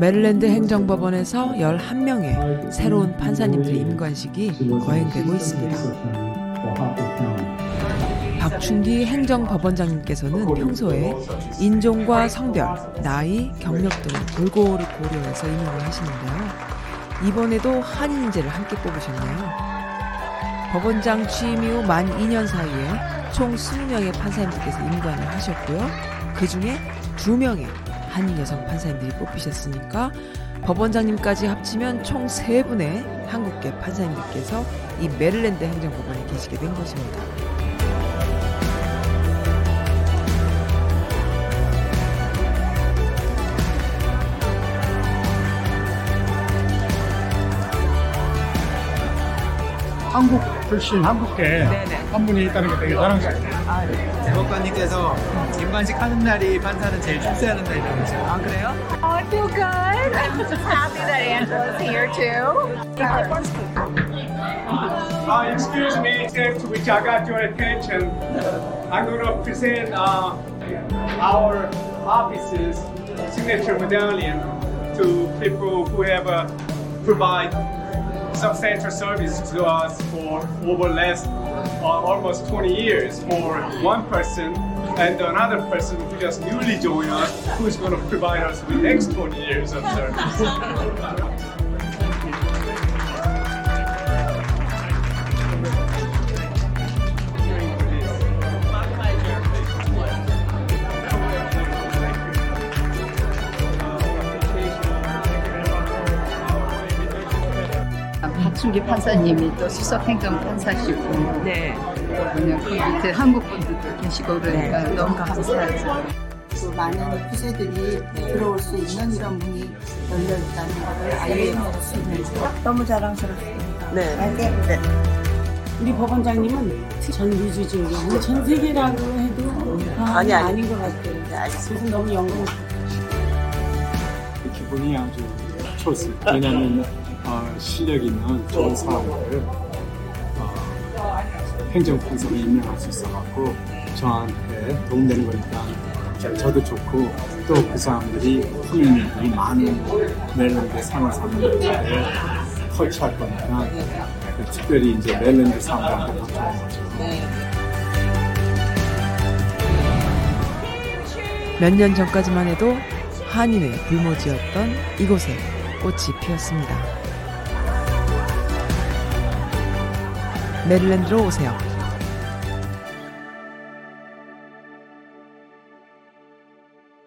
메릴랜드 행정법원에서 11명의 새로운 판사님들 임관식이 거행되고 있습니다. 박춘기 행정법원장님께서는 평소에 인종과 성별, 나이, 경력 등을 골고루 고려해서 임명을 하시는데요. 이번에도 한인 인재를 함께 뽑으셨네요. 법원장 취임 이후 만 2년 사이에 총 20명의 판사님들께서 임관을 하셨고요. 그 중에 2명의 한인 여성 판사님들이 뽑히셨으니까 법원장님까지 합치면 총 3분의 한국계 판사님들께서 이 메릴랜드 행정법원에 계시게 된 것입니다. 한국 출신 한국계 한 분이 있다는 게 되게 자랑스럽네요. 대법관님께서 임관식 하는 날이 판사는 제일 출세하는 날이라고 하세요. 아 그래요? Oh, I feel good. I'm just happy that Angela's here too. Uh, excuse me, to which I got your attention. I'm going to present uh, our office's signature medallion to people who have uh, provide substantial service to us for over last uh, almost 20 years for one person and another person who just newly joined us who's going to provide us with next 20 years of service. 박춘기 판사님이 또 수석행정 판사시고 네. 그냥 그 밑에 한국 분들도 계시고 그러니까 너무 감사해서 또 많은 후세들이 들어올 수 있는 이런 문이 열려 있다는 것을 알릴 수 있는 것 너무 자랑스럽습니다. 네. 우리 법원장님은 아니 전 세계라고 해도 과언이 아닌 것 같아요. 그래서 너무 영광스럽습니다. 기분이 아주 좋습니다. 왜냐하면 어, 실력 있는 좋은 사람들을 어, 행정판사로 임명할 수 있어갖고 저한테 도움되는 거니까 저도 좋고 또 그 사람들이 후임들이 많은 멜랜드 사는 사람들을 터치할 거니까 특별히 이제 멜랜드 사람들한테 더 좋은 거죠. 몇년 전까지만 해도 한인의 불모지였던 이곳에 꽃이 피었습니다. 메릴랜드로 오세요.